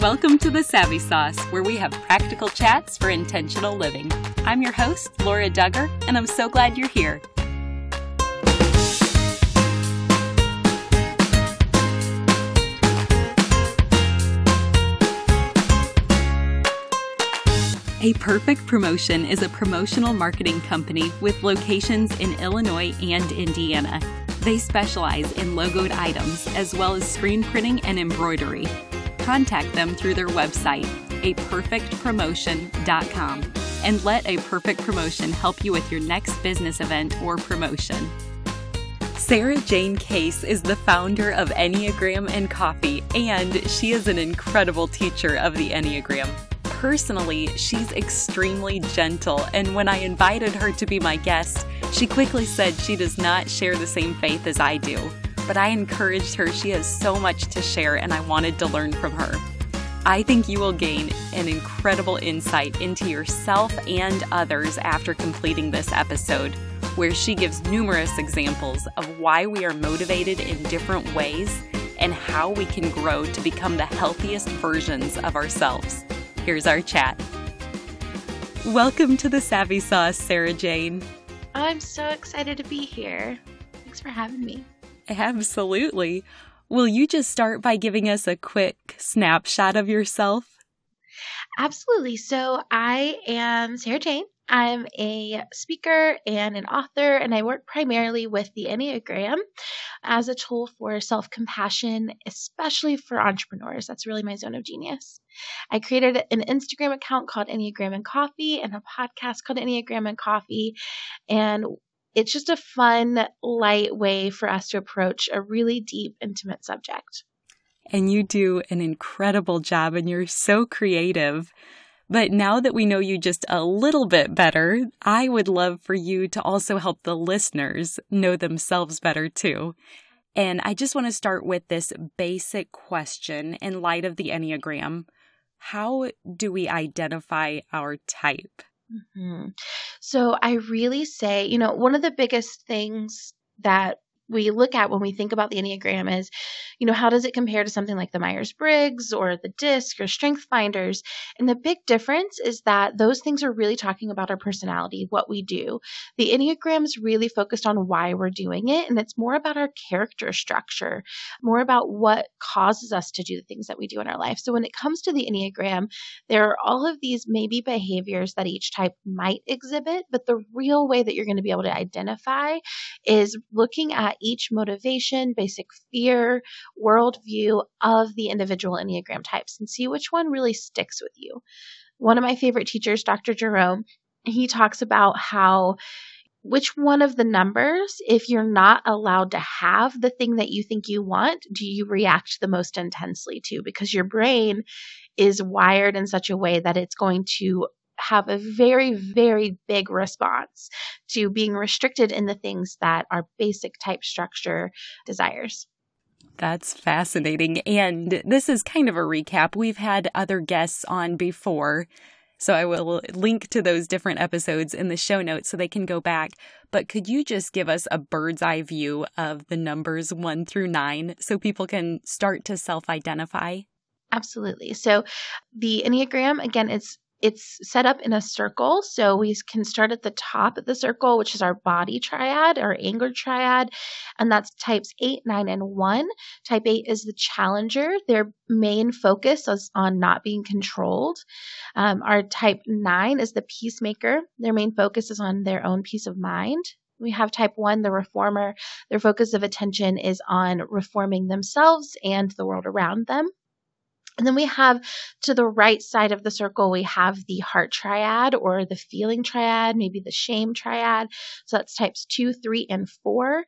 Welcome to the Savvy Sauce, where we have practical chats for intentional living. I'm your host, Laura Dugger, and I'm so glad you're here. A Perfect Promotion is a promotional marketing company with locations in Illinois and Indiana. They specialize in logoed items as well as screen printing and embroidery contact them through their website, aperfectpromotion.com, and let A Perfect Promotion help you with your next business event or promotion. Sarajane Case is the founder of Enneagram and Coffee, and she is an incredible teacher of the Enneagram. Personally, she's extremely gentle, and when I invited her to be my guest, she quickly said she does not share the same faith as I do but I encouraged her. She has so much to share, and I wanted to learn from her. I think you will gain an incredible insight into yourself and others after completing this episode, where she gives numerous examples of why we are motivated in different ways and how we can grow to become the healthiest versions of ourselves. Here's our chat. Welcome to the Savvy Sauce, Sarajane. I'm so excited to be here. Thanks for having me. Absolutely. Will you just start by giving us a quick snapshot of yourself? Absolutely. So, I am Sarajane. I'm a speaker and an author, and I work primarily with the Enneagram as a tool for self compassion, especially for entrepreneurs. That's really my zone of genius. I created an Instagram account called Enneagram and Coffee and a podcast called Enneagram and Coffee. And it's just a fun, light way for us to approach a really deep, intimate subject. And you do an incredible job, and you're so creative. But now that we know you just a little bit better, I would love for you to also help the listeners know themselves better too. And I just want to start with this basic question in light of the Enneagram How do we identify our type? Mm-hmm. So I really say, you know, one of the biggest things that we look at when we think about the Enneagram is, you know, how does it compare to something like the Myers Briggs or the DISC or Strength Finders? And the big difference is that those things are really talking about our personality, what we do. The Enneagram is really focused on why we're doing it, and it's more about our character structure, more about what causes us to do the things that we do in our life. So when it comes to the Enneagram, there are all of these maybe behaviors that each type might exhibit, but the real way that you're going to be able to identify is looking at each motivation, basic fear, worldview of the individual Enneagram types and see which one really sticks with you. One of my favorite teachers, Dr. Jerome, he talks about how which one of the numbers, if you're not allowed to have the thing that you think you want, do you react the most intensely to? Because your brain is wired in such a way that it's going to have a very, very big response to being restricted in the things that our basic type structure desires. That's fascinating. And this is kind of a recap. We've had other guests on before. So I will link to those different episodes in the show notes so they can go back. But could you just give us a bird's eye view of the numbers one through nine so people can start to self identify? Absolutely. So the Enneagram, again, it's it's set up in a circle. So we can start at the top of the circle, which is our body triad, our anger triad, and that's types 8, 9, and 1. Type 8 is the challenger. Their main focus is on not being controlled. Um, our type 9 is the peacemaker. Their main focus is on their own peace of mind. We have type 1, the reformer. Their focus of attention is on reforming themselves and the world around them. And then we have to the right side of the circle, we have the heart triad or the feeling triad, maybe the shame triad. So that's types two, three, and four.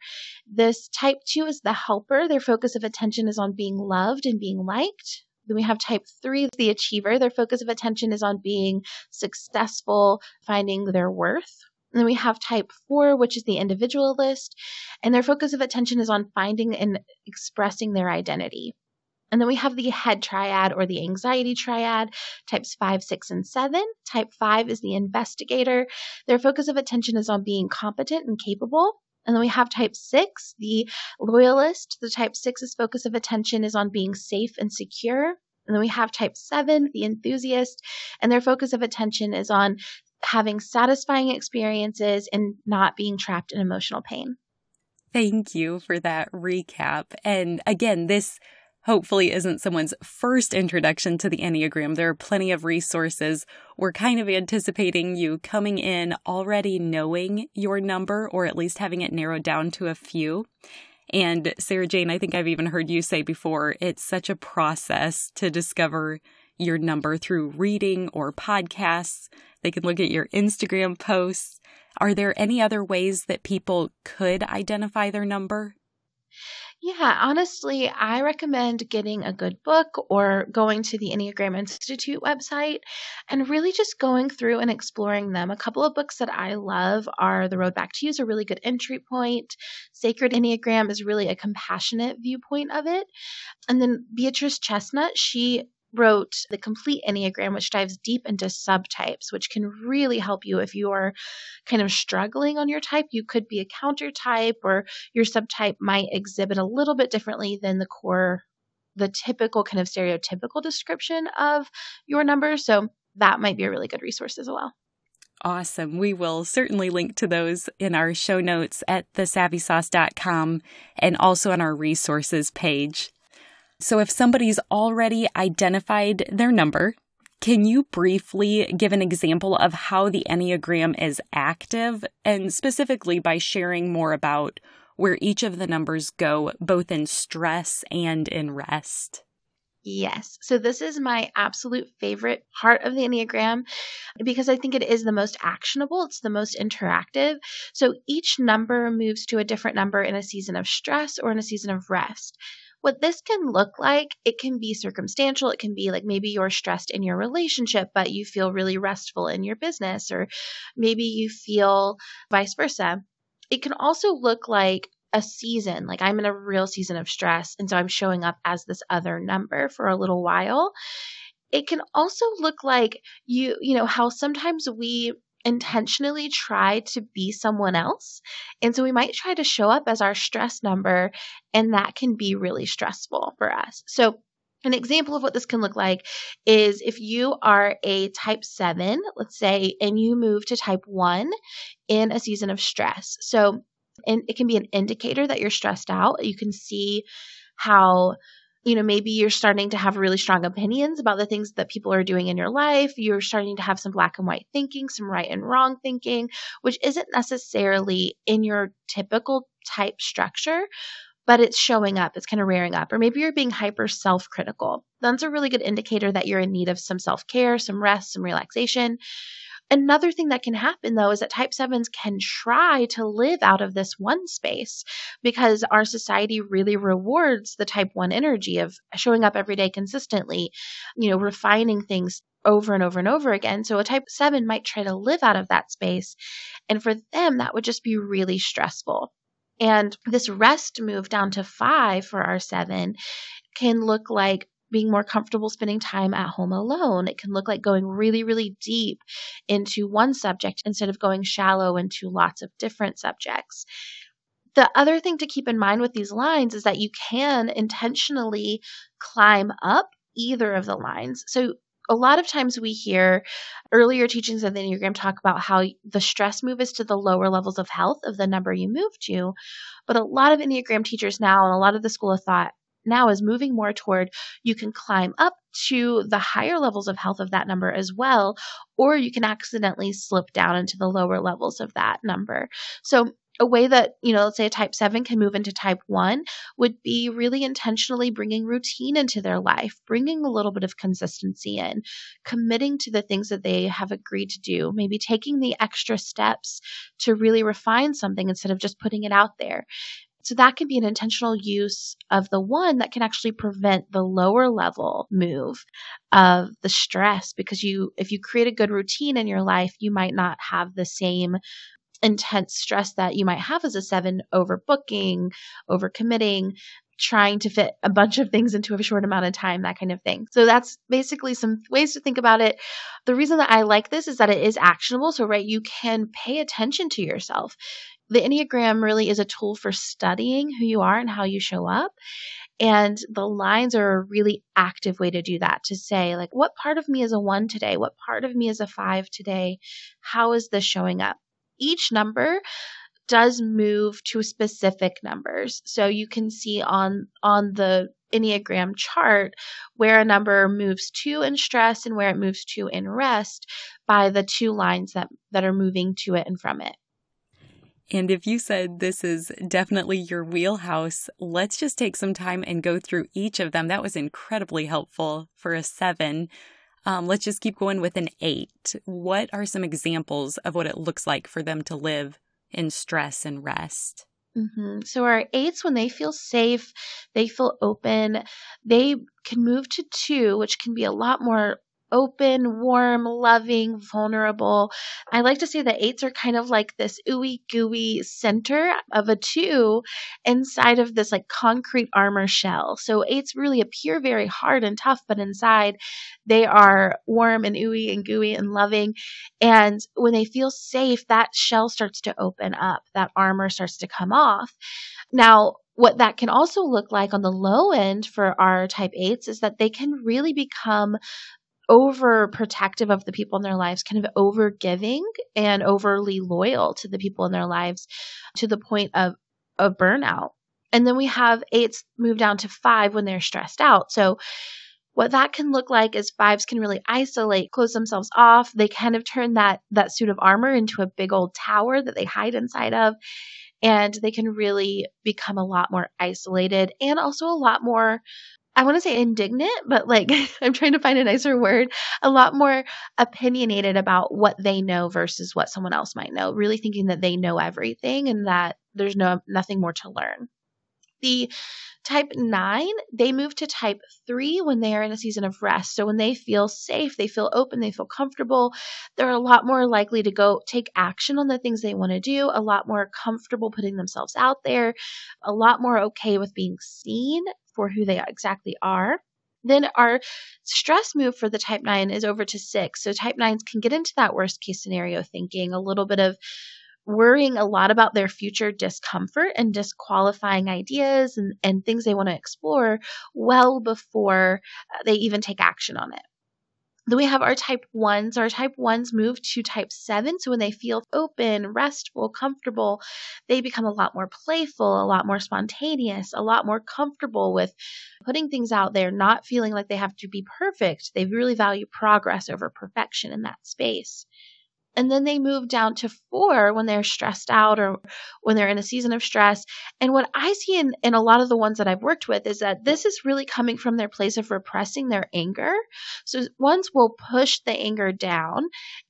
This type two is the helper. Their focus of attention is on being loved and being liked. Then we have type three, the achiever. Their focus of attention is on being successful, finding their worth. And then we have type four, which is the individualist, and their focus of attention is on finding and expressing their identity. And then we have the head triad or the anxiety triad, types five, six, and seven. Type five is the investigator. Their focus of attention is on being competent and capable. And then we have type six, the loyalist. The type six's focus of attention is on being safe and secure. And then we have type seven, the enthusiast, and their focus of attention is on having satisfying experiences and not being trapped in emotional pain. Thank you for that recap. And again, this hopefully isn't someone's first introduction to the Enneagram. There are plenty of resources. We're kind of anticipating you coming in already knowing your number or at least having it narrowed down to a few. And Sarajane, I think I've even heard you say before, it's such a process to discover your number through reading or podcasts. They can look at your Instagram posts. Are there any other ways that people could identify their number? Yeah, honestly, I recommend getting a good book or going to the Enneagram Institute website and really just going through and exploring them. A couple of books that I love are The Road Back to You is a really good entry point. Sacred Enneagram is really a compassionate viewpoint of it. And then Beatrice Chestnut, she wrote The Complete Enneagram, which dives deep into subtypes, which can really help you if you're kind of struggling on your type. You could be a counter type, or your subtype might exhibit a little bit differently than the core, the typical kind of stereotypical description of your number. So that might be a really good resource as well. Awesome. We will certainly link to those in our show notes at thesavvysauce.com and also on our resources page. So if somebody's already identified their number, can you briefly give an example of how the Enneagram is active and specifically by sharing more about where each of the numbers go, both in stress and in rest? Yes. So this is my absolute favorite part of the Enneagram because I think it is the most actionable. It's the most interactive. So each number moves to a different number in a season of stress or in a season of rest what this can look like, it can be circumstantial. It can be like maybe you're stressed in your relationship, but you feel really restful in your business, or maybe you feel vice versa. It can also look like a season, like I'm in a real season of stress, and so I'm showing up as this other number for a little while. It can also look like you, you know, how sometimes we intentionally try to be someone else. And so we might try to show up as our stress number, and that can be really stressful for us. So an example of what this can look like is if you are a type 7, let's say, and you move to type 1 in a season of stress. So and it can be an indicator that you're stressed out. You can see how you know, maybe you're starting to have really strong opinions about the things that people are doing in your life. You're starting to have some black and white thinking, some right and wrong thinking, which isn't necessarily in your typical type structure, but it's showing up. It's kind of rearing up. Or maybe you're being hyper self critical. That's a really good indicator that you're in need of some self care, some rest, some relaxation. Another thing that can happen though is that type 7s can try to live out of this one space because our society really rewards the type 1 energy of showing up every day consistently, you know, refining things over and over and over again. So a type 7 might try to live out of that space. And for them, that would just be really stressful. And this rest move down to five for our seven can look like being more comfortable spending time at home alone. It can look like going really, really deep into one subject instead of going shallow into lots of different subjects. The other thing to keep in mind with these lines is that you can intentionally climb up either of the lines. So a lot of times we hear earlier teachings of the Enneagram talk about how the stress move is to the lower levels of health of the number you move to. But a lot of Enneagram teachers now and a lot of the school of thought now is moving more toward you can climb up to the higher levels of health of that number as well, or you can accidentally slip down into the lower levels of that number. So a way that, you know, let's say a type 7 can move into type 1 would be really intentionally bringing routine into their life, bringing a little bit of consistency in, committing to the things that they have agreed to do, maybe taking the extra steps to really refine something instead of just putting it out there. So that can be an intentional use of the one that can actually prevent the lower level move of the stress because you if you create a good routine in your life, you might not have the same intense stress that you might have as a seven overbooking, overcommitting, trying to fit a bunch of things into a short amount of time, that kind of thing. So that's basically some ways to think about it. The reason that I like this is that it is actionable. So, right, you can pay attention to yourself. The Enneagram really is a tool for studying who you are and how you show up. And the lines are a really active way to do that to say, like, what part of me is a one today? What part of me is a five today? How is this showing up? Each number does move to specific numbers. So you can see on on the Enneagram chart where a number moves to in stress and where it moves to in rest by the two lines that, that are moving to it and from it. And if you said this is definitely your wheelhouse, let's just take some time and go through each of them. That was incredibly helpful for a seven. Um, let's just keep going with an eight. What are some examples of what it looks like for them to live in stress and rest. Mm-hmm. So our eights, when they feel safe, they feel open, they can move to two, which can be a lot more open, warm, loving, vulnerable. I like to say that eights are kind of like this ooey gooey center of a two inside of this like concrete armor shell. So eights really appear very hard and tough, but inside they are warm and ooey and gooey and loving. And when they feel safe, that shell starts to open up, that armor starts to come off. Now, what that can also look like on the low end for our type 8s is that they can really become over protective of the people in their lives, kind of over giving and overly loyal to the people in their lives to the point of, of burnout. And then we have eights move down to five when they're stressed out. So what that can look like is fives can really isolate, close themselves off. They kind of turn that that suit of armor into a big old tower that they hide inside of. And they can really become a lot more isolated and also a lot more I want to say indignant, but like I'm trying to find a nicer word, a lot more opinionated about what they know versus what someone else might know, really thinking that they know everything and that there's no nothing more to learn. The type 9, they move to type 3 when they are in a season of rest. So when they feel safe, they feel open, they feel comfortable, they're a lot more likely to go take action on the things they want to do, a lot more comfortable putting themselves out there, a lot more okay with being seen for who they exactly are. Then our stress move for the type 9 is over to 6. So type 9s can get into that worst case scenario thinking, a little bit of worrying a lot about their future discomfort and disqualifying ideas and, and things they want to explore well before uh, they even take action on it. Then we have our type ones. Our type ones move to type seven. So when they feel open, restful, comfortable, they become a lot more playful, a lot more spontaneous, a lot more comfortable with putting things out there, not feeling like they have to be perfect. They really value progress over perfection in that space and then they move down to four when they're stressed out or when they're in a season of stress. And what I see in, in a lot of the ones that I've worked with is that this is really coming from their place of repressing their anger. So ones will push the anger down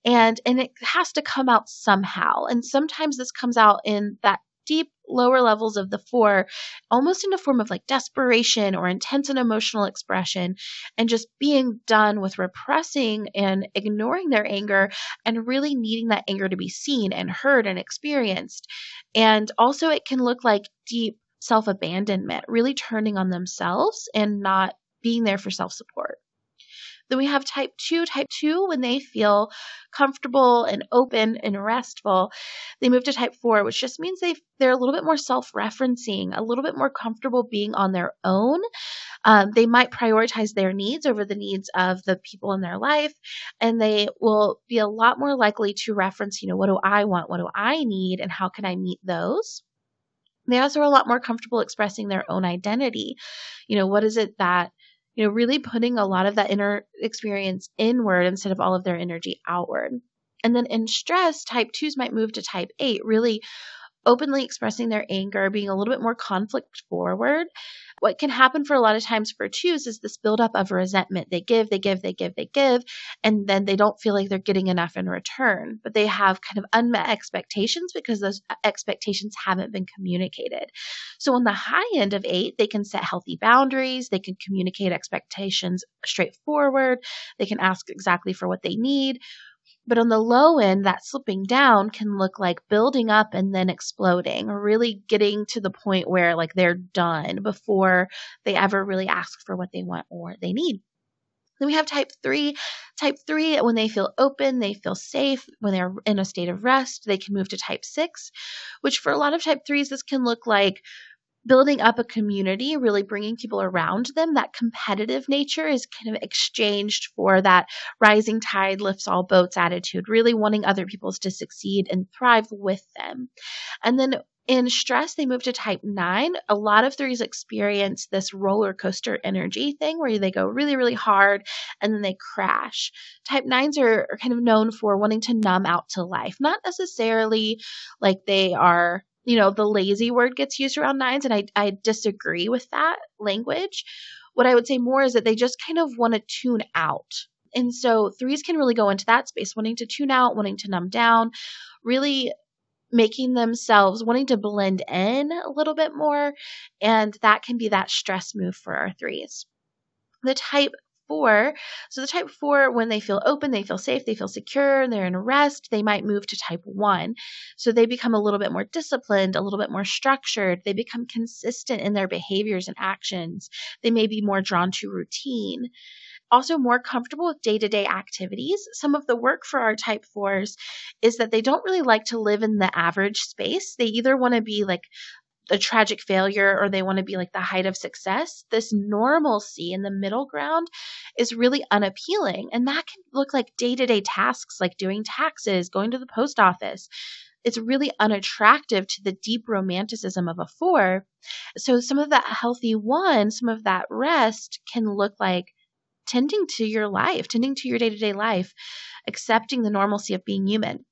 and and it has to come out somehow. And sometimes this comes out in that deep lower levels of the four almost in a form of like desperation or intense and emotional expression and just being done with repressing and ignoring their anger and really needing that anger to be seen and heard and experienced. And also it can look like deep self abandonment really turning on themselves and not being there for self support then we have type 2. Type 2, when they feel comfortable and open and restful, they move to type 4, which just means they they're a little bit more self-referencing, a little bit more comfortable being on their own. Um, they might prioritize their needs over the needs of the people in their life, and they will be a lot more likely to reference, you know, what do I want? What do I need? And how can I meet those? They also are a lot more comfortable expressing their own identity. You know, what is it that you know, really putting a lot of that inner experience inward instead of all of their energy outward. And then in stress, type twos might move to type eight, really openly expressing their anger, being a little bit more conflict forward. What can happen for a lot of times for twos is this buildup of resentment. They give, they give, they give, they give, and then they don't feel like they're getting enough in return. But they have kind of unmet expectations because those expectations haven't been communicated. So on the high end of eight, they can set healthy boundaries, they can communicate expectations straightforward, they can ask exactly for what they need But on the low end, that slipping down can look like building up and then exploding, or really getting to the point where like they're done before they ever really ask for what they want or they need. Then we have type three. Type three, when they feel open, they feel safe. When they're in a state of rest, they can move to type six, which for a lot of type threes, this can look like building up a community, really bringing people around them. That competitive nature is kind of exchanged for that rising tide lifts all boats attitude, really wanting other people to succeed and thrive with them. And then in stress, they move to type nine. A lot of threes experience this roller coaster energy thing where they go really, really hard and then they crash. Type nines are, are kind of known for wanting to numb out to life, not necessarily like they are you know, the lazy word gets used around nines, and I, I disagree with that language. What I would say more is that they just kind of want to tune out. And so threes can really go into that space, wanting to tune out, wanting to numb down, really making themselves wanting to blend in a little bit more. And that can be that stress move for our threes. The type four. So the type four, when they feel open, they feel safe, they feel secure, and they're in rest, they might move to type one. So they become a little bit more disciplined, a little bit more structured. They become consistent in their behaviors and actions. They may be more drawn to routine also more comfortable with day to day activities. Some of the work for our type fours is that they don't really like to live in the average space. They either want to be like a tragic failure or they want to be like the height of success. This normalcy in the middle ground is really unappealing. And that can look like day to day tasks like doing taxes, going to the post office. It's really unattractive to the deep romanticism of a four. So, some of that healthy one, some of that rest can look like tending to your life, tending to your day to day life, accepting the normalcy of being human.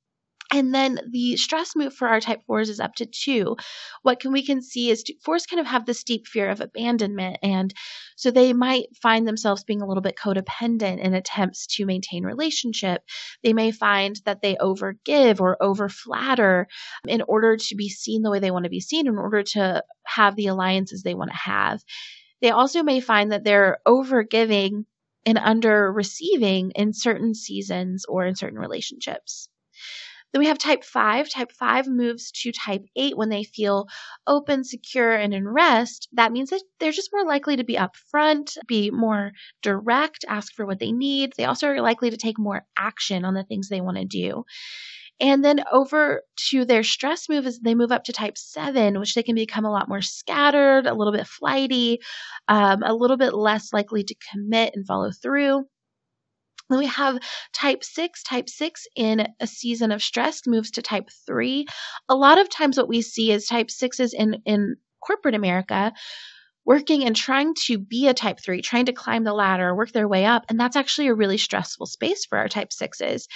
And then the stress move for our type fours is up to two. What can we can see is fours kind of have this deep fear of abandonment, and so they might find themselves being a little bit codependent in attempts to maintain relationship. They may find that they overgive or overflatter in order to be seen the way they want to be seen, in order to have the alliances they want to have. They also may find that they're overgiving and under receiving in certain seasons or in certain relationships. Then we have type 5. Type 5 moves to type 8 when they feel open, secure, and in rest. That means that they're just more likely to be upfront, be more direct, ask for what they need. They also are likely to take more action on the things they want to do. And then over to their stress move as they move up to type seven, which they can become a lot more scattered, a little bit flighty, um, a little bit less likely to commit and follow through. Then we have type six. Type six in a season of stress moves to type three. A lot of times, what we see is type sixes in, in corporate America working and trying to be a type three, trying to climb the ladder, work their way up. And that's actually a really stressful space for our type sixes.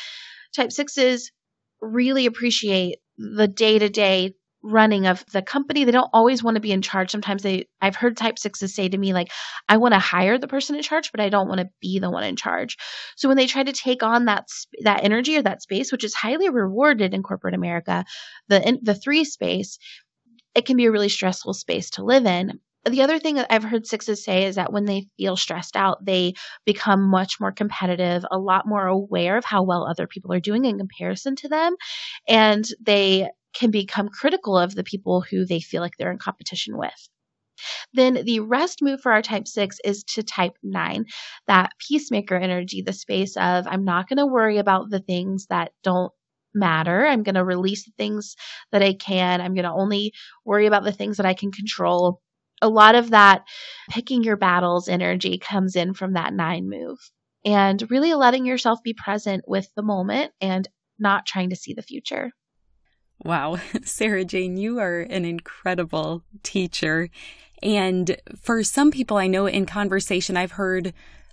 Type sixes really appreciate the day to day running of the company. They don't always want to be in charge. Sometimes they, I've heard type sixes say to me, like, I want to hire the person in charge, but I don't want to be the one in charge. So when they try to take on that, that energy or that space, which is highly rewarded in corporate America, the, in, the three space, it can be a really stressful space to live in. The other thing that I've heard sixes say is that when they feel stressed out, they become much more competitive, a lot more aware of how well other people are doing in comparison to them. And they can become critical of the people who they feel like they're in competition with. Then the rest move for our type six is to type nine, that peacemaker energy, the space of I'm not going to worry about the things that don't matter. I'm going to release the things that I can. I'm going to only worry about the things that I can control a lot of that picking your battles energy comes in from that nine move and really letting yourself be present with the moment and not trying to see the future. Wow, Sarajane, you are an incredible teacher. And for some people I know in conversation, I've heard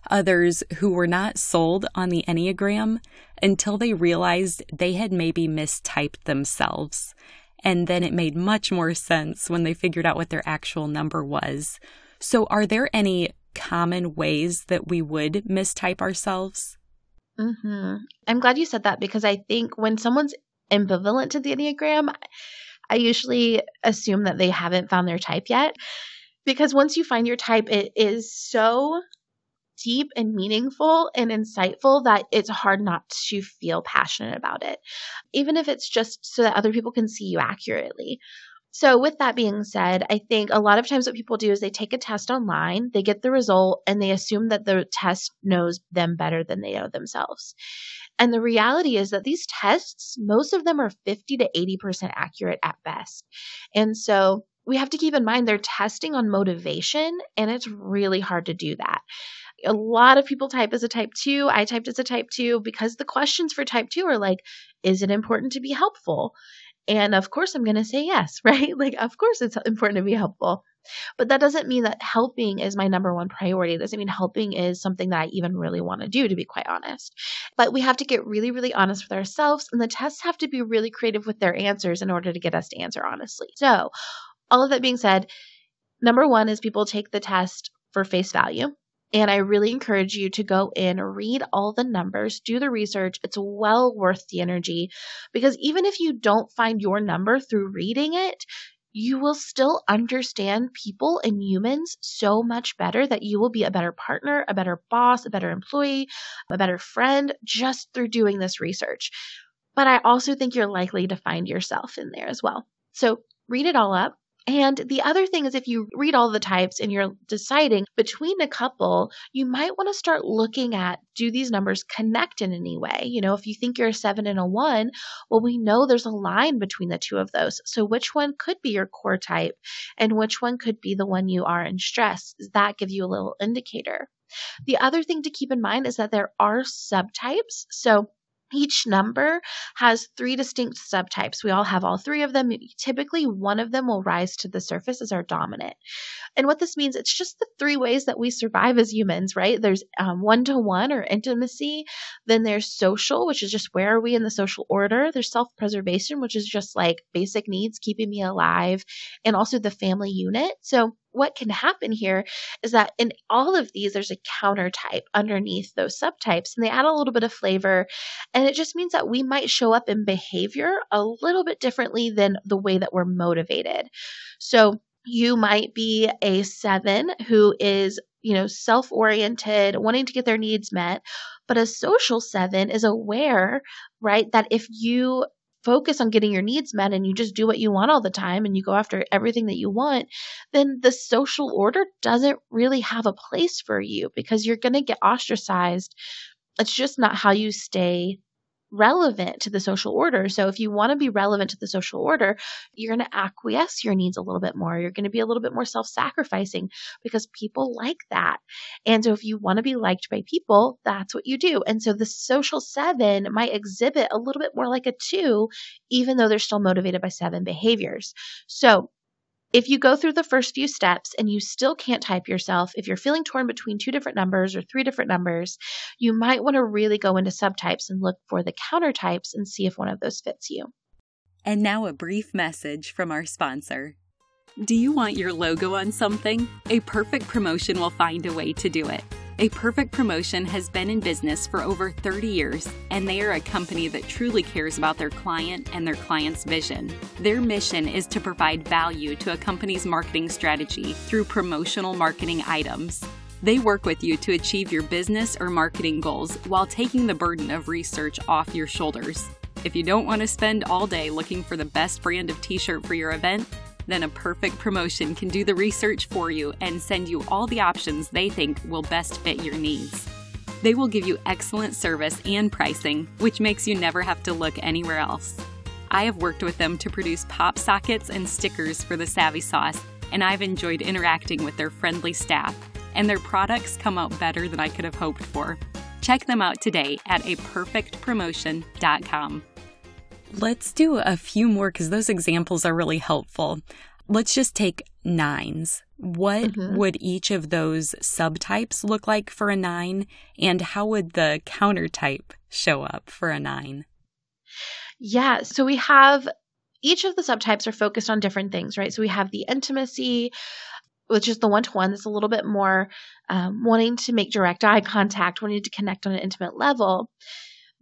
others who were not sold on the Enneagram until they realized they had maybe mistyped themselves. And then it made much more sense when they figured out what their actual number was. So, are there any common ways that we would mistype ourselves? Mm-hmm. I'm glad you said that because I think when someone's ambivalent to the Enneagram, I usually assume that they haven't found their type yet. Because once you find your type, it is so deep and meaningful and insightful that it's hard not to feel passionate about it, even if it's just so that other people can see you accurately. So, with that being said, I think a lot of times what people do is they take a test online, they get the result, and they assume that the test knows them better than they know themselves. And the reality is that these tests, most of them are 50 to 80% accurate at best. And so, we have to keep in mind they're testing on motivation, and it's really hard to do that a lot of people type as a type 2. I typed as a type 2 because the questions for type 2 are like, is it important to be helpful? And of course, I'm going to say yes, right? Like, of course, it's important to be helpful. But that doesn't mean that helping is my number one priority. It doesn't mean helping is something that I even really want to do, to be quite honest. But we have to get really, really honest with ourselves, and the tests have to be really creative with their answers in order to get us to answer honestly. So, all of that being said, number one is people take the test for face value. And I really encourage you to go in, read all the numbers, do the research. It's well worth the energy because even if you don't find your number through reading it, you will still understand people and humans so much better that you will be a better partner, a better boss, a better employee, a better friend just through doing this research. But I also think you're likely to find yourself in there as well. So read it all up and the other thing is, if you read all the types and you're deciding between a couple, you might want to start looking at do these numbers connect in any way? You know, if you think you're a seven and a one, well, we know there's a line between the two of those. So, which one could be your core type and which one could be the one you are in stress? Does that give you a little indicator? The other thing to keep in mind is that there are subtypes. So, each number has three distinct subtypes. We all have all three of them. Typically, one of them will rise to the surface as our dominant. And what this means, it's just the three ways that we survive as humans, right? There's one to one or intimacy. Then there's social, which is just where are we in the social order? There's self preservation, which is just like basic needs, keeping me alive, and also the family unit. So what can happen here is that in all of these, there's a counter type underneath those subtypes, and they add a little bit of flavor. And it just means that we might show up in behavior a little bit differently than the way that we're motivated. So you might be a seven who is you know, self oriented, wanting to get their needs met. But a social seven is aware, right, that if you focus on getting your needs met and you just do what you want all the time and you go after everything that you want, then the social order doesn't really have a place for you because you're going to get ostracized. It's just not how you stay relevant to the social order. So if you want to be relevant to the social order, you're going to acquiesce your needs a little bit more. You're going to be a little bit more self-sacrificing because people like that. And so if you want to be liked by people, that's what you do. And so the social 7 might exhibit a little bit more like a 2 even though they're still motivated by 7 behaviors. So if you go through the first few steps and you still can't type yourself, if you're feeling torn between two different numbers or three different numbers, you might want to really go into subtypes and look for the counter types and see if one of those fits you. And now a brief message from our sponsor. Do you want your logo on something? A perfect promotion will find a way to do it. A Perfect Promotion has been in business for over 30 years, and they are a company that truly cares about their client and their client's vision. Their mission is to provide value to a company's marketing strategy through promotional marketing items. They work with you to achieve your business or marketing goals while taking the burden of research off your shoulders. If you don't want to spend all day looking for the best brand of t shirt for your event, then a perfect promotion can do the research for you and send you all the options they think will best fit your needs. They will give you excellent service and pricing, which makes you never have to look anywhere else. I have worked with them to produce pop sockets and stickers for the Savvy Sauce, and I've enjoyed interacting with their friendly staff, and their products come out better than I could have hoped for. Check them out today at aperfectpromotion.com. Let's do a few more because those examples are really helpful. Let's just take nines. What mm-hmm. would each of those subtypes look like for a nine, and how would the counter type show up for a nine? Yeah, so we have each of the subtypes are focused on different things, right? So we have the intimacy, which is the one to one that's a little bit more um, wanting to make direct eye contact, wanting to connect on an intimate level.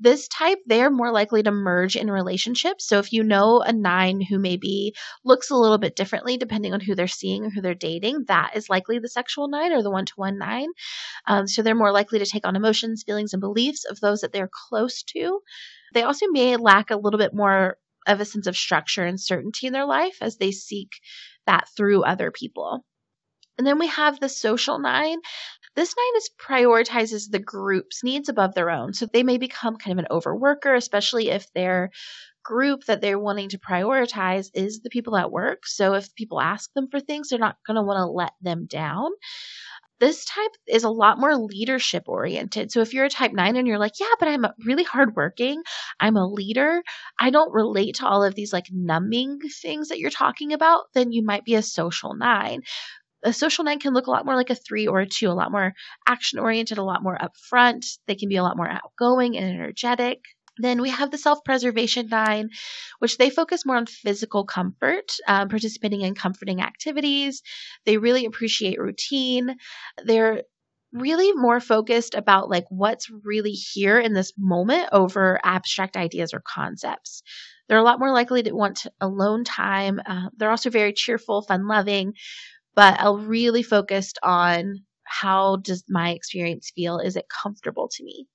This type, they're more likely to merge in relationships. So if you know a nine who maybe looks a little bit differently depending on who they're seeing or who they're dating, that is likely the sexual nine or the one to one nine. Um, so they're more likely to take on emotions, feelings, and beliefs of those that they're close to. They also may lack a little bit more of a sense of structure and certainty in their life as they seek that through other people. And then we have the social nine. This nine is prioritizes the group's needs above their own. So they may become kind of an overworker, especially if their group that they're wanting to prioritize is the people at work. So if people ask them for things, they're not going to want to let them down. This type is a lot more leadership oriented. So if you're a type nine and you're like, yeah, but I'm really hardworking, I'm a leader, I don't relate to all of these like numbing things that you're talking about, then you might be a social nine a social nine can look a lot more like a three or a two, a lot more action oriented, a lot more upfront. They can be a lot more outgoing and energetic. Then we have the self preservation nine, which they focus more on physical comfort, um, participating in comforting activities. They really appreciate routine. They're really more focused about like what's really here in this moment over abstract ideas or concepts. They're a lot more likely to want alone time. Uh, they're also very cheerful, fun loving, but I'll really focused on how does my experience feel? Is it comfortable to me?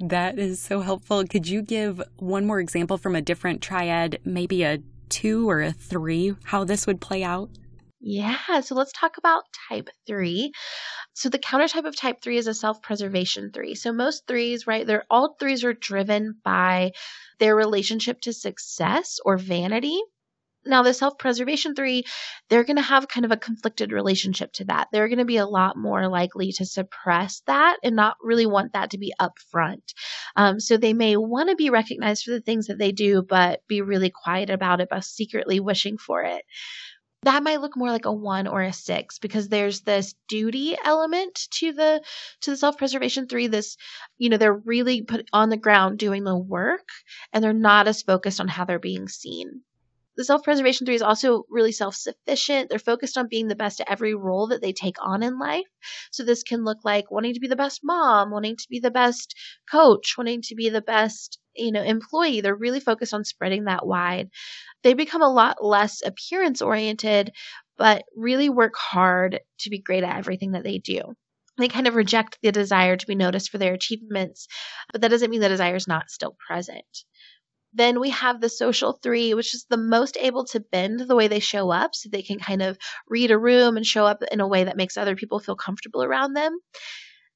That is so helpful. Could you give one more example from a different triad, maybe a two or a three, how this would play out? Yeah, so let's talk about type three. So the counter type of type three is a self preservation three. So most threes, right, they're all threes are driven by their relationship to success or vanity. Now, the self preservation three, they're going to have kind of a conflicted relationship to that. They're going to be a lot more likely to suppress that and not really want that to be upfront. Um, so they may want to be recognized for the things that they do, but be really quiet about it, but secretly wishing for it that might look more like a one or a six because there's this duty element to the to the self-preservation three this you know they're really put on the ground doing the work and they're not as focused on how they're being seen the self preservation three is also really self sufficient. They're focused on being the best at every role that they take on in life. So this can look like wanting to be the best mom, wanting to be the best coach, wanting to be the best, you know, employee. They're really focused on spreading that wide. They become a lot less appearance oriented, but really work hard to be great at everything that they do they kind of reject the desire to be noticed for their achievements, but that doesn't mean the desire is not still present. Then we have the social three, which is the most able to bend the way they show up so they can kind of read a room and show up in a way that makes other people feel comfortable around them.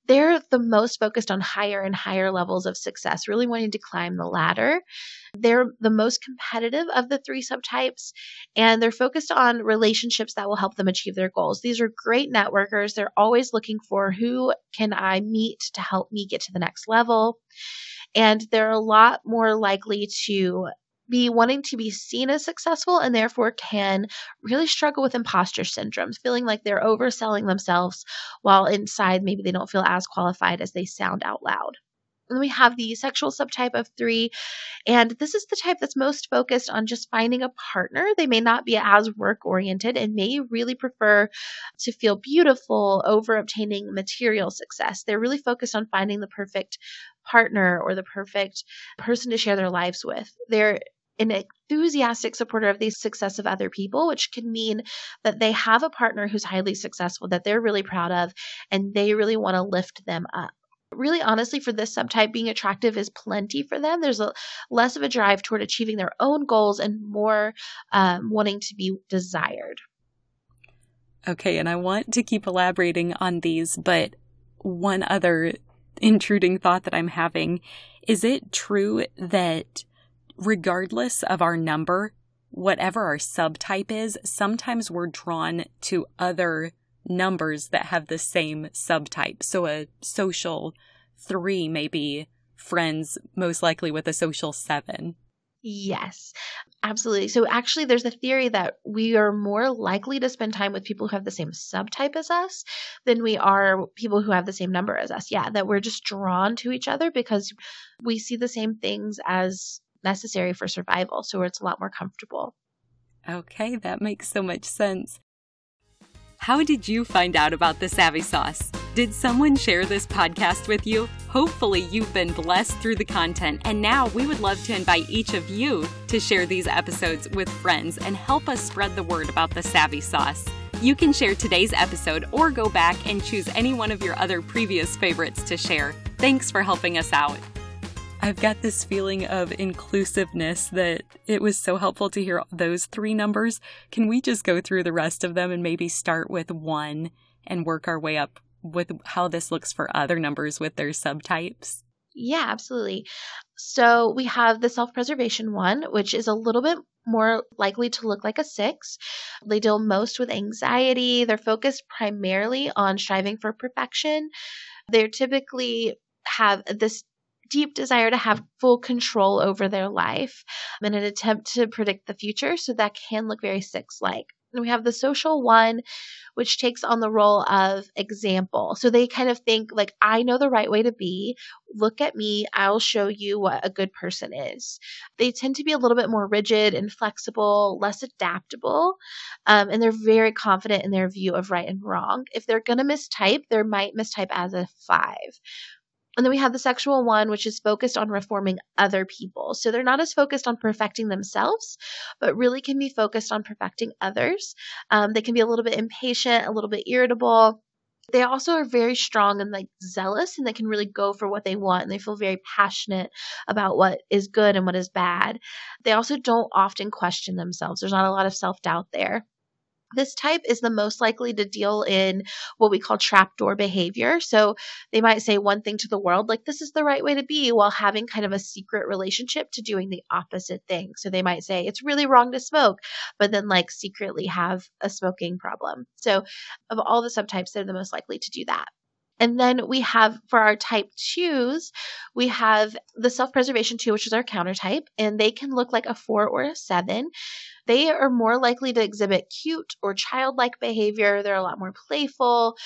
They're the most focused on higher and higher levels of success, really wanting to climb the ladder. They're the most competitive of the three subtypes, and they're focused on relationships that will help them achieve their goals. These are great networkers. They're always looking for who can I meet to help me get to the next level and they're a lot more likely to be wanting to be seen as successful and therefore can really struggle with imposter syndrome, feeling like they're overselling themselves while inside maybe they don't feel as qualified as they sound out loud. And we have the sexual subtype of three. And this is the type that's most focused on just finding a partner. They may not be as work oriented and may really prefer to feel beautiful over obtaining material success. They're really focused on finding the perfect partner or the perfect person to share their lives with. They're an enthusiastic supporter of the success of other people, which can mean that they have a partner who's highly successful that they're really proud of and they really want to lift them up. Really honestly for this subtype being attractive is plenty for them. There's a less of a drive toward achieving their own goals and more um, wanting to be desired. Okay and i want to keep elaborating on these but one other intruding thought that i'm having is it true that regardless of our number whatever our subtype is sometimes we're drawn to other numbers that have the same subtype. So a social three may be friends, most likely with a social seven. Yes, absolutely. So actually, there's a theory that we are more likely to spend time with people who have the same subtype as us than we are people who have the same number as us. Yeah, that we're just drawn to each other because we see the same things as necessary for survival. So it's a lot more comfortable. Okay, that makes so much sense. How did you find out about the Savvy Sauce? Did someone share this podcast with you? Hopefully, you've been blessed through the content, and now we would love to invite each of you to share these episodes with friends and help us spread the word about the Savvy Sauce. You can share today's episode or go back and choose any one of your other previous favorites to share. Thanks for helping us out. I've got this feeling of inclusiveness that it was so helpful to hear those three numbers. Can we just go through the rest of them and maybe start with one and work our way up with how this looks for other numbers with their subtypes? Yeah, absolutely. So we have the self preservation one, which is a little bit more likely to look like a six. They deal most with anxiety. They're focused primarily on striving for perfection. They're typically have this deep desire to have full control over their life in an attempt to predict the future. So that can look very six like. And we have the social one, which takes on the role of example. So they kind of think, like, I know the right way to be. Look at me. I'll show you what a good person is. They tend to be a little bit more rigid and flexible, less adaptable, um, and they're very confident in their view of right and wrong. If they're going to mistype, they might mistype as a five. And then we have the sexual one, which is focused on reforming other people. So they're not as focused on perfecting themselves, but really can be focused on perfecting others. Um, they can be a little bit impatient, a little bit irritable. They also are very strong and like zealous and they can really go for what they want and they feel very passionate about what is good and what is bad. They also don't often question themselves. There's not a lot of self doubt there. This type is the most likely to deal in what we call trapdoor behavior. So they might say one thing to the world, like, this is the right way to be, while having kind of a secret relationship to doing the opposite thing. So they might say, it's really wrong to smoke, but then like secretly have a smoking problem. So of all the subtypes, they're the most likely to do that. And then we have for our type twos, we have the self preservation two, which is our counter type, and they can look like a four or a seven. They are more likely to exhibit cute or childlike behavior. They're a lot more playful.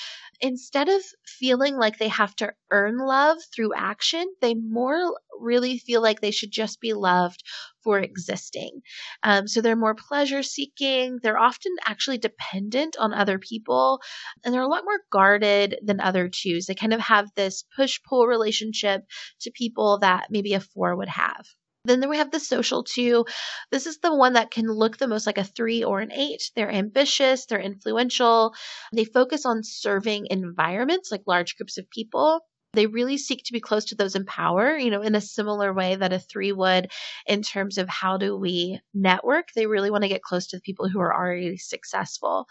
Instead of feeling like they have to earn love through action, they more really feel like they should just be loved for existing. Um, so they're more pleasure seeking. They're often actually dependent on other people, and they're a lot more guarded than other twos. They kind of have this push pull relationship to people that maybe a four would have. Then we have the social two. This is the one that can look the most like a three or an eight. They're ambitious, they're influential, they focus on serving environments like large groups of people. They really seek to be close to those in power, you know, in a similar way that a three would in terms of how do we network. They really want to get close to the people who are already successful.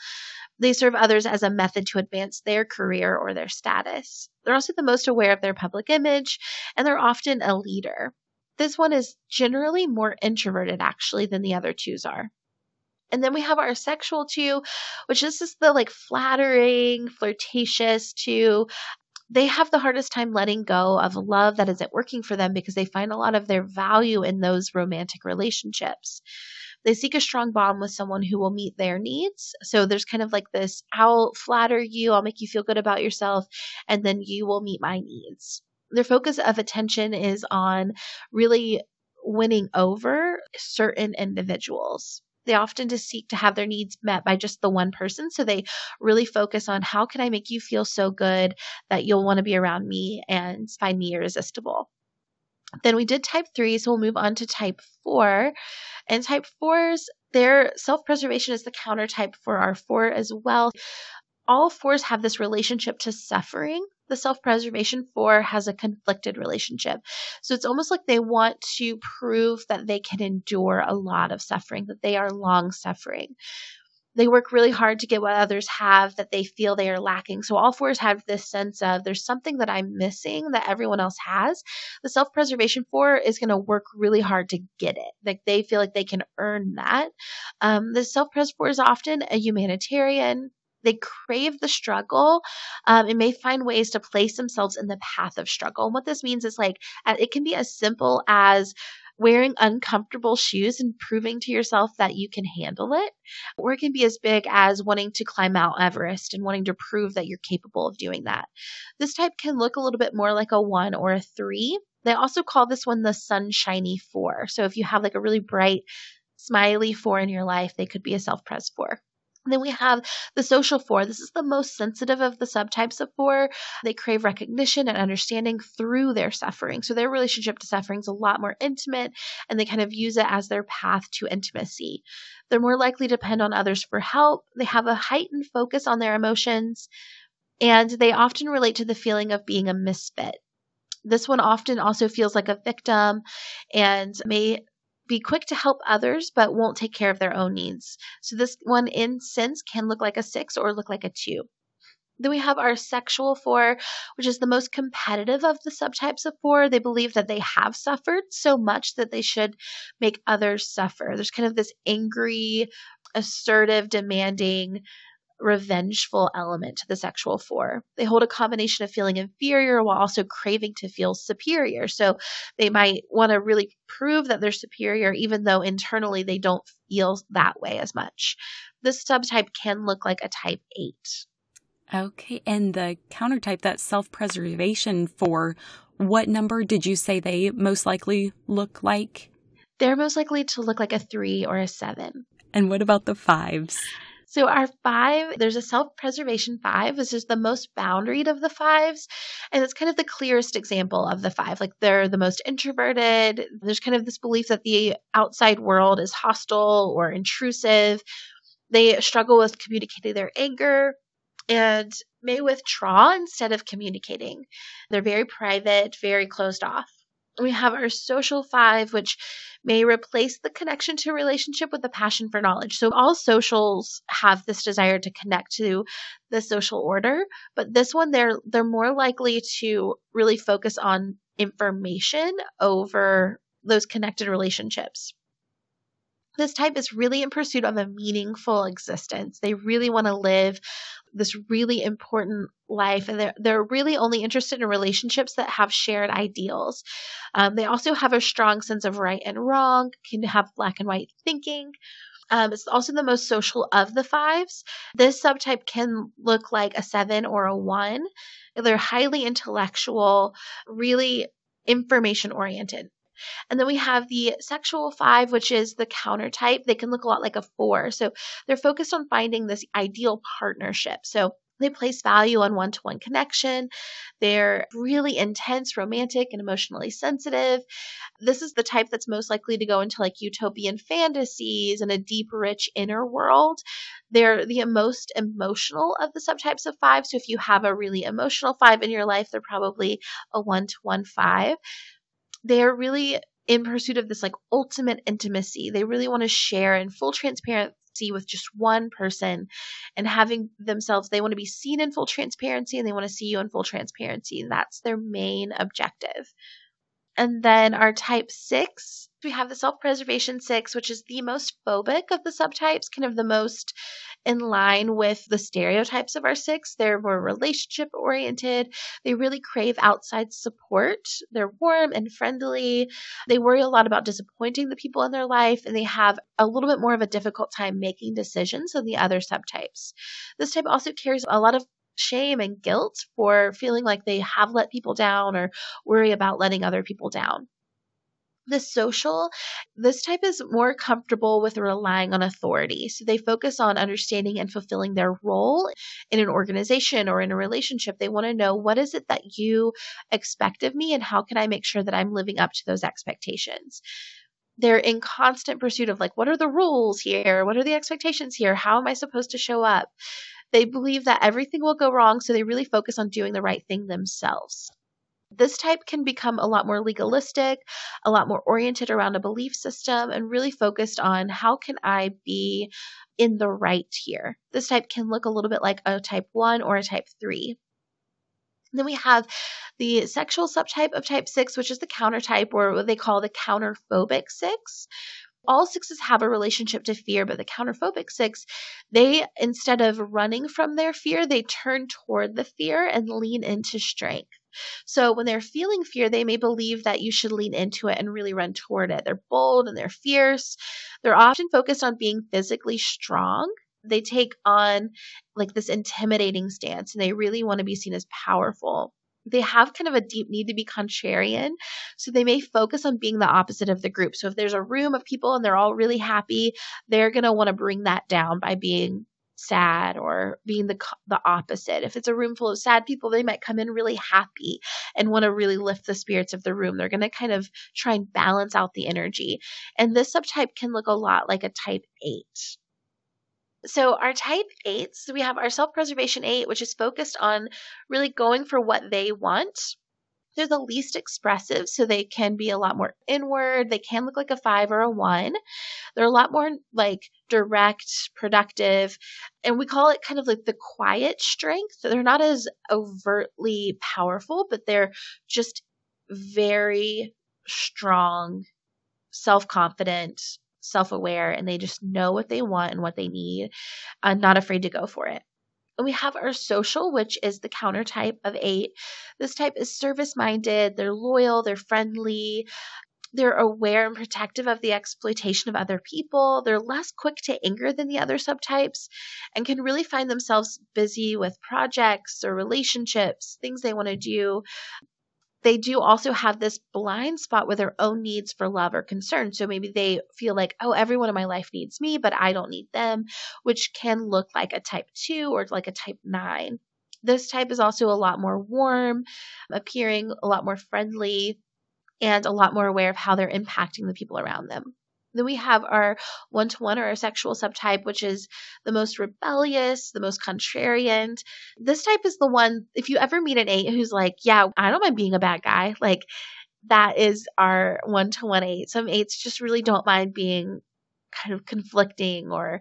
They serve others as a method to advance their career or their status. They're also the most aware of their public image, and they're often a leader. This one is generally more introverted actually than the other twos are. And then we have our sexual two, which this is the like flattering, flirtatious two. They have the hardest time letting go of love that isn't working for them because they find a lot of their value in those romantic relationships. They seek a strong bond with someone who will meet their needs. So there's kind of like this I'll flatter you, I'll make you feel good about yourself, and then you will meet my needs their focus of attention is on really winning over certain individuals. They often just seek to have their needs met by just the one person. So they really focus on how can I make you feel so good that you'll want to be around me and find me irresistible. Then we did type three, so we'll move on to type four. And type fours, their self preservation is the counter type for our four as well. All fours have this relationship to suffering the self preservation four has a conflicted relationship. So it's almost like they want to prove that they can endure a lot of suffering, that they are long suffering. They work really hard to get what others have that they feel they are lacking. So all fours have this sense of there's something that I'm missing that everyone else has. The self preservation four is going to work really hard to get it. Like they feel like they can earn that. Um, the self pres four is often a humanitarian they crave the struggle um, and may find ways to place themselves in the path of struggle. And what this means is like it can be as simple as wearing uncomfortable shoes and proving to yourself that you can handle it, or it can be as big as wanting to climb Mount Everest and wanting to prove that you're capable of doing that. This type can look a little bit more like a one or a three. They also call this one the sunshiny four. So if you have like a really bright, smiley four in your life, they could be a self pres four. Then we have the social four. This is the most sensitive of the subtypes of four. They crave recognition and understanding through their suffering. So their relationship to suffering is a lot more intimate and they kind of use it as their path to intimacy. They're more likely to depend on others for help. They have a heightened focus on their emotions and they often relate to the feeling of being a misfit. This one often also feels like a victim and may be quick to help others but won't take care of their own needs. So this one in sense can look like a 6 or look like a 2. Then we have our sexual four, which is the most competitive of the subtypes of four. They believe that they have suffered so much that they should make others suffer. There's kind of this angry, assertive, demanding revengeful element to the sexual four. They hold a combination of feeling inferior while also craving to feel superior. So they might want to really prove that they're superior, even though internally they don't feel that way as much. This subtype can look like a type eight. Okay. And the counter type, that self preservation for what number did you say they most likely look like? They're most likely to look like a three or a seven. And what about the fives? So our five, there's a self-preservation five. This is the most boundaried of the fives. And it's kind of the clearest example of the five. Like they're the most introverted. There's kind of this belief that the outside world is hostile or intrusive. They struggle with communicating their anger and may withdraw instead of communicating. They're very private, very closed off. We have our social five, which may replace the connection to relationship with the passion for knowledge. So all socials have this desire to connect to the social order, but this one they're they're more likely to really focus on information over those connected relationships. This type is really in pursuit of a meaningful existence. They really want to live this really important life and they're, they're really only interested in relationships that have shared ideals. Um, they also have a strong sense of right and wrong, can have black and white thinking. Um, it's also the most social of the fives. This subtype can look like a seven or a one. They're highly intellectual, really information oriented. And then we have the sexual five, which is the counter type. They can look a lot like a four. So they're focused on finding this ideal partnership. So they place value on one to one connection. They're really intense, romantic, and emotionally sensitive. This is the type that's most likely to go into like utopian fantasies and a deep, rich inner world. They're the most emotional of the subtypes of five. So if you have a really emotional five in your life, they're probably a one to one five they're really in pursuit of this like ultimate intimacy. They really want to share in full transparency with just one person and having themselves, they want to be seen in full transparency and they want to see you in full transparency. And that's their main objective. And then our type six, we have the self preservation six, which is the most phobic of the subtypes, kind of the most in line with the stereotypes of our six. They're more relationship oriented. They really crave outside support. They're warm and friendly. They worry a lot about disappointing the people in their life, and they have a little bit more of a difficult time making decisions than the other subtypes. This type also carries a lot of shame and guilt for feeling like they have let people down or worry about letting other people down. The social, this type is more comfortable with relying on authority. So they focus on understanding and fulfilling their role in an organization or in a relationship. They want to know what is it that you expect of me and how can I make sure that I'm living up to those expectations they're in constant pursuit of like what are the rules here what are the expectations here how am i supposed to show up they believe that everything will go wrong, so they really focus on doing the right thing themselves. This type can become a lot more legalistic, a lot more oriented around a belief system, and really focused on how can I be in the right here. This type can look a little bit like a type 1 or a type 3. Then we have the sexual subtype of type 6, which is the counter type, or what they call the counterphobic 6, all sixes have a relationship to fear, but the counterphobic six, they, instead of running from their fear, they turn toward the fear and lean into strength. So when they're feeling fear, they may believe that you should lean into it and really run toward it. They're bold and they're fierce. They're often focused on being physically strong. They take on like this intimidating stance and they really want to be seen as powerful they have kind of a deep need to be contrarian. So they may focus on being the opposite of the group. So if there's a room of people and they're all really happy, they're going to want to bring that down by being sad or being the the opposite. If it's a room full of sad people, they might come in really happy and want to really lift the spirits of the room. They're going to kind of try and balance out the energy. And this subtype can look a lot like a type 8. So our type 8s, we have our self-preservation 8 which is focused on really going for what they want they're the least expressive, so they can be a lot more inward. They can look like a five or a one. They're a lot more like direct, productive, and we call it kind of like the quiet strength. They're not as overtly powerful, but they're just very strong, self confident, self aware, and they just know what they want and what they need, and not afraid to go for it. And we have our social, which is the counter type of eight. This type is service minded, they're loyal, they're friendly, they're aware and protective of the exploitation of other people. They're less quick to anger than the other subtypes and can really find themselves busy with projects or relationships, things they want to do they do also have this blind spot with their own needs for love or concern. So maybe they feel like, oh, everyone in my life needs me, but I don't need them, which can look like a type two or like a type nine. This type is also a lot more warm, appearing a lot more friendly, and a lot more aware of how they're impacting the people around them. Then we have our one to one or our sexual subtype, which is the most rebellious, the most contrarian. This type is the one, if you ever meet an eight who's like, yeah, I don't mind being a bad guy, like that is our one to one eight. Some eights just really don't mind being kind of conflicting or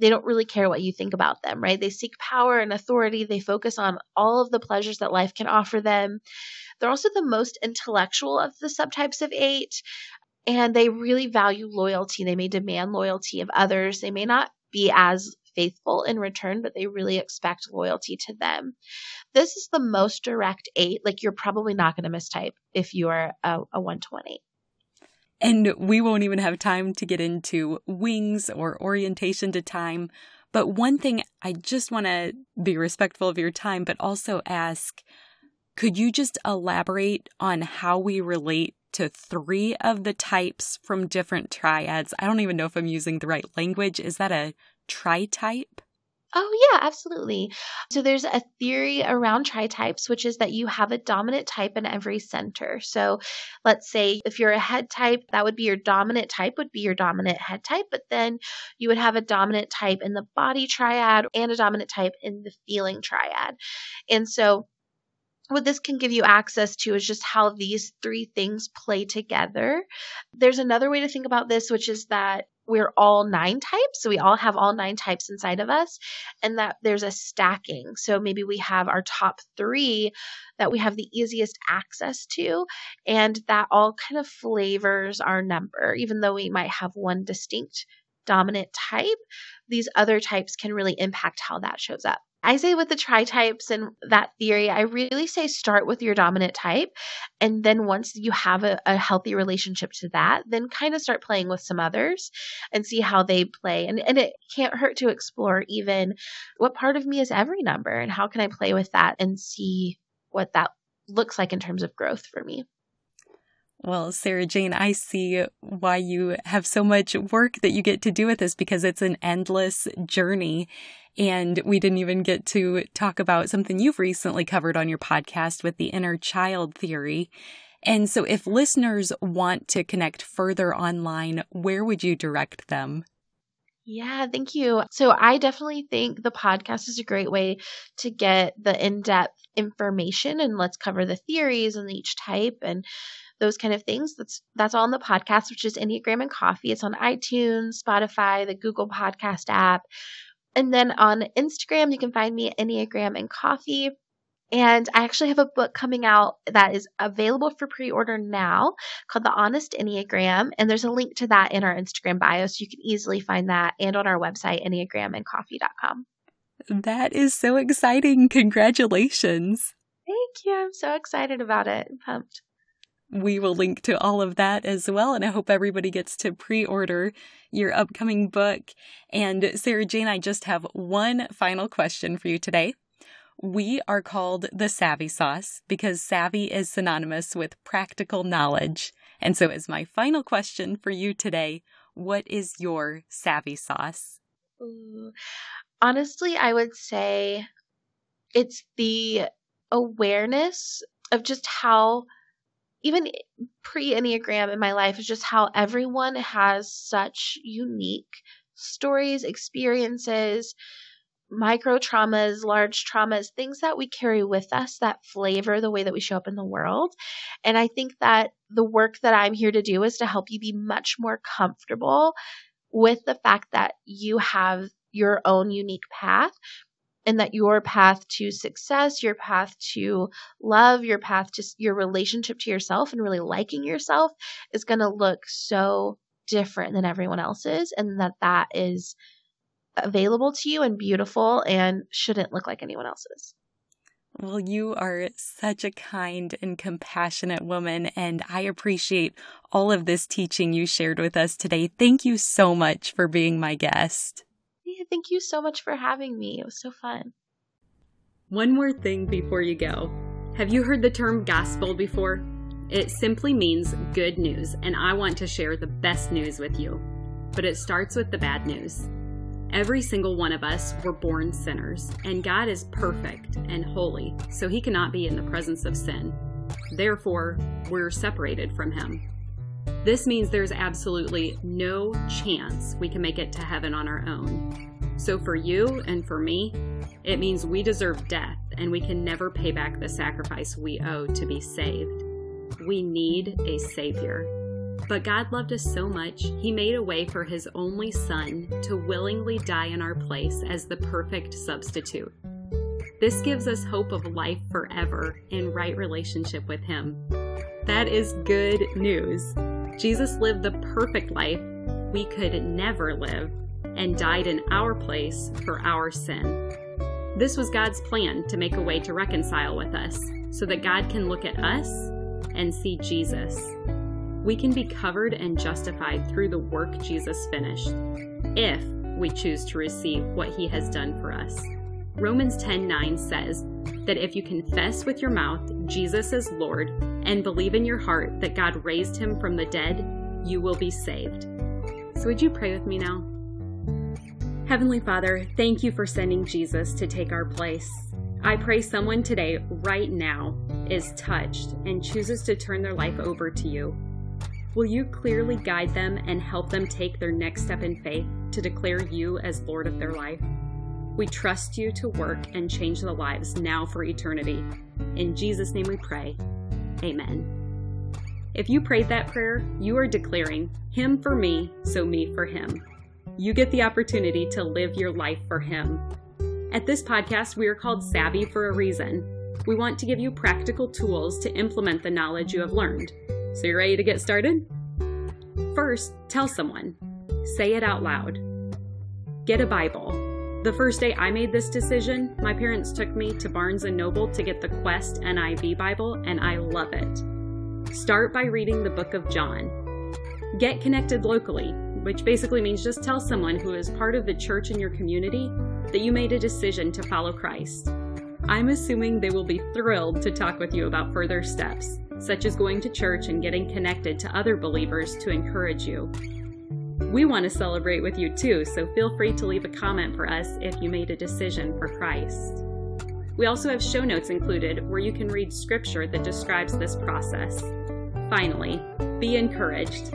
they don't really care what you think about them, right? They seek power and authority. They focus on all of the pleasures that life can offer them. They're also the most intellectual of the subtypes of eight and they really value loyalty. They may demand loyalty of others. They may not be as faithful in return, but they really expect loyalty to them. This is the most direct eight. Like you're probably not going to mistype if you are a, a. And we won't even have time to get into wings or orientation to time. But one thing I just want to be respectful of your time, but also ask could you just elaborate on how we relate to three of the types from different triads. I don't even know if I'm using the right language. Is that a tri-type? Oh, yeah, absolutely. So there's a theory around tri-types, which is that you have a dominant type in every center. So let's say if you're a head type, that would be your dominant type, would be your dominant head type, but then you would have a dominant type in the body triad and a dominant type in the feeling triad. And so what this can give you access to is just how these three things play together. There's another way to think about this, which is that we're all nine types. So we all have all nine types inside of us, and that there's a stacking. So maybe we have our top three that we have the easiest access to, and that all kind of flavors our number, even though we might have one distinct dominant type, these other types can really impact how that shows up. I say with the tri types and that theory, I really say start with your dominant type. And then once you have a, a healthy relationship to that, then kind of start playing with some others and see how they play. And, and it can't hurt to explore even what part of me is every number and how can I play with that and see what that looks like in terms of growth for me. Well, Sarajane, I see why you have so much work that you get to do with this because it's an endless journey. And we didn't even get to talk about something you've recently covered on your podcast with the inner child theory. And so, if listeners want to connect further online, where would you direct them? Yeah, thank you. So, I definitely think the podcast is a great way to get the in depth information and let's cover the theories and each type and those kind of things. That's that's all on the podcast, which is Enneagram and Coffee. It's on iTunes, Spotify, the Google Podcast app. And then on Instagram, you can find me Enneagram and Coffee. And I actually have a book coming out that is available for pre order now called The Honest Enneagram. And there's a link to that in our Instagram bio. So you can easily find that and on our website, enneagramandcoffee.com. That is so exciting. Congratulations. Thank you. I'm so excited about it. I'm pumped. We will link to all of that as well. And I hope everybody gets to pre order your upcoming book. And Sarajane, I just have one final question for you today. We are called the Savvy Sauce because savvy is synonymous with practical knowledge. And so, as my final question for you today, what is your savvy sauce? Honestly, I would say it's the awareness of just how even pre Enneagram in my life is just how everyone has such unique stories, experiences, micro traumas, large traumas, things that we carry with us that flavor the way that we show up in the world. And I think that the work that I'm here to do is to help you be much more comfortable with the fact that you have your own unique path and that your path to success, your path to love, your path to your relationship to yourself and really liking yourself is going to look so different than everyone else's and that that is available to you and beautiful and shouldn't look like anyone else's. Well, you are such a kind and compassionate woman, and I appreciate all of this teaching you shared with us today. Thank you so much for being my guest. Thank you so much for having me. It was so fun. One more thing before you go. Have you heard the term gospel before? It simply means good news, and I want to share the best news with you. But it starts with the bad news. Every single one of us were born sinners, and God is perfect and holy, so he cannot be in the presence of sin. Therefore, we're separated from him. This means there's absolutely no chance we can make it to heaven on our own. So, for you and for me, it means we deserve death and we can never pay back the sacrifice we owe to be saved. We need a Savior. But God loved us so much, He made a way for His only Son to willingly die in our place as the perfect substitute. This gives us hope of life forever in right relationship with Him. That is good news. Jesus lived the perfect life we could never live and died in our place for our sin. This was God's plan to make a way to reconcile with us so that God can look at us and see Jesus we can be covered and justified through the work Jesus finished if we choose to receive what he has done for us. Romans 10:9 says that if you confess with your mouth Jesus is Lord and believe in your heart that God raised him from the dead, you will be saved. So would you pray with me now? Heavenly Father, thank you for sending Jesus to take our place. I pray someone today, right now, is touched and chooses to turn their life over to you. Will you clearly guide them and help them take their next step in faith to declare you as Lord of their life? We trust you to work and change the lives now for eternity. In Jesus' name we pray. Amen. If you prayed that prayer, you are declaring, Him for me, so me for Him. You get the opportunity to live your life for Him. At this podcast, we are called Savvy for a reason. We want to give you practical tools to implement the knowledge you have learned. So, you're ready to get started? First, tell someone. Say it out loud. Get a Bible. The first day I made this decision, my parents took me to Barnes & Noble to get the Quest NIV Bible, and I love it. Start by reading the book of John. Get connected locally, which basically means just tell someone who is part of the church in your community that you made a decision to follow Christ. I'm assuming they will be thrilled to talk with you about further steps such as going to church and getting connected to other believers to encourage you. We want to celebrate with you too, so feel free to leave a comment for us if you made a decision for Christ. We also have show notes included where you can read scripture that describes this process. Finally, be encouraged.